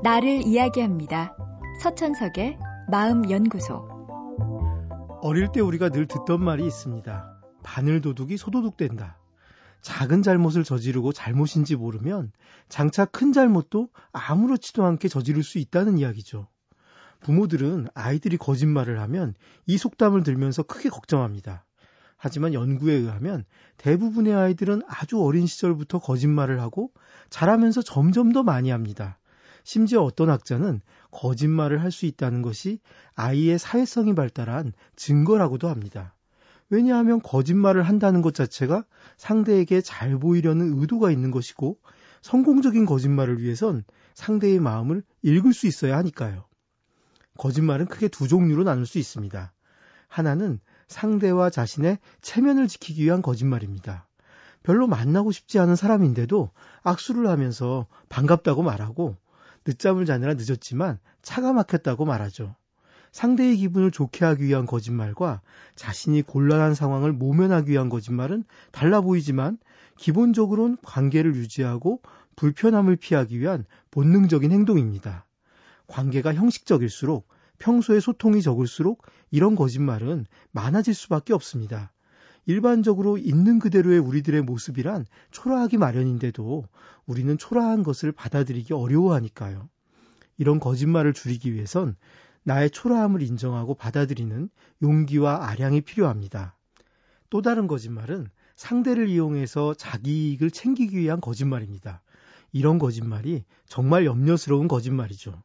나를 이야기합니다. 서천석의 마음연구소. 어릴 때 우리가 늘 듣던 말이 있습니다. 바늘 도둑이 소도둑 된다. 작은 잘못을 저지르고 잘못인지 모르면 장차 큰 잘못도 아무렇지도 않게 저지를 수 있다는 이야기죠. 부모들은 아이들이 거짓말을 하면 이 속담을 들면서 크게 걱정합니다. 하지만 연구에 의하면 대부분의 아이들은 아주 어린 시절부터 거짓말을 하고 자라면서 점점 더 많이 합니다. 심지어 어떤 학자는 거짓말을 할 수 있다는 것이 아이의 사회성이 발달한 증거라고도 합니다. 왜냐하면 거짓말을 한다는 것 자체가 상대에게 잘 보이려는 의도가 있는 것이고 성공적인 거짓말을 위해선 상대의 마음을 읽을 수 있어야 하니까요. 거짓말은 크게 두 종류로 나눌 수 있습니다. 하나는 상대와 자신의 체면을 지키기 위한 거짓말입니다. 별로 만나고 싶지 않은 사람인데도 악수를 하면서 반갑다고 말하고 늦잠을 자느라 늦었지만 차가 막혔다고 말하죠. 상대의 기분을 좋게 하기 위한 거짓말과 자신이 곤란한 상황을 모면하기 위한 거짓말은 달라 보이지만 기본적으로는 관계를 유지하고 불편함을 피하기 위한 본능적인 행동입니다. 관계가 형식적일수록 평소에 소통이 적을수록 이런 거짓말은 많아질 수밖에 없습니다. 일반적으로 있는 그대로의 우리들의 모습이란 초라하기 마련인데도 우리는 초라한 것을 받아들이기 어려워하니까요. 이런 거짓말을 줄이기 위해선 나의 초라함을 인정하고 받아들이는 용기와 아량이 필요합니다. 또 다른 거짓말은 상대를 이용해서 자기 이익을 챙기기 위한 거짓말입니다. 이런 거짓말이 정말 염려스러운 거짓말이죠.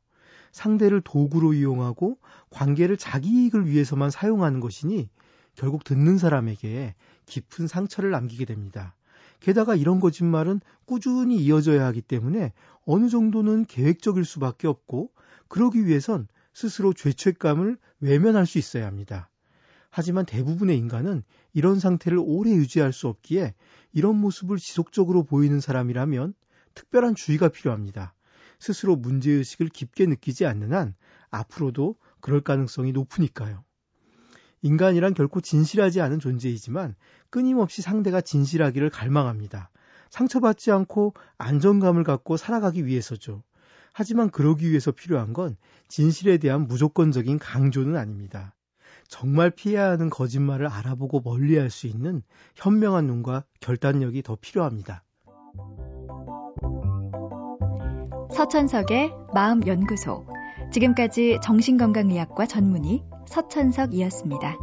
상대를 도구로 이용하고 관계를 자기 이익을 위해서만 사용하는 것이니 결국 듣는 사람에게 깊은 상처를 남기게 됩니다. 게다가 이런 거짓말은 꾸준히 이어져야 하기 때문에 어느 정도는 계획적일 수밖에 없고 그러기 위해선 스스로 죄책감을 외면할 수 있어야 합니다. 하지만 대부분의 인간은 이런 상태를 오래 유지할 수 없기에 이런 모습을 지속적으로 보이는 사람이라면 특별한 주의가 필요합니다. 스스로 문제의식을 깊게 느끼지 않는 한 앞으로도 그럴 가능성이 높으니까요. 인간이란 결코 진실하지 않은 존재이지만 끊임없이 상대가 진실하기를 갈망합니다. 상처받지 않고 안정감을 갖고 살아가기 위해서죠. 하지만 그러기 위해서 필요한 건 진실에 대한 무조건적인 강조는 아닙니다. 정말 피해야 하는 거짓말을 알아보고 멀리 할 수 있는 현명한 눈과 결단력이 더 필요합니다. 서천석의 마음연구소. 지금까지 정신건강의학과 전문의 서천석이었습니다.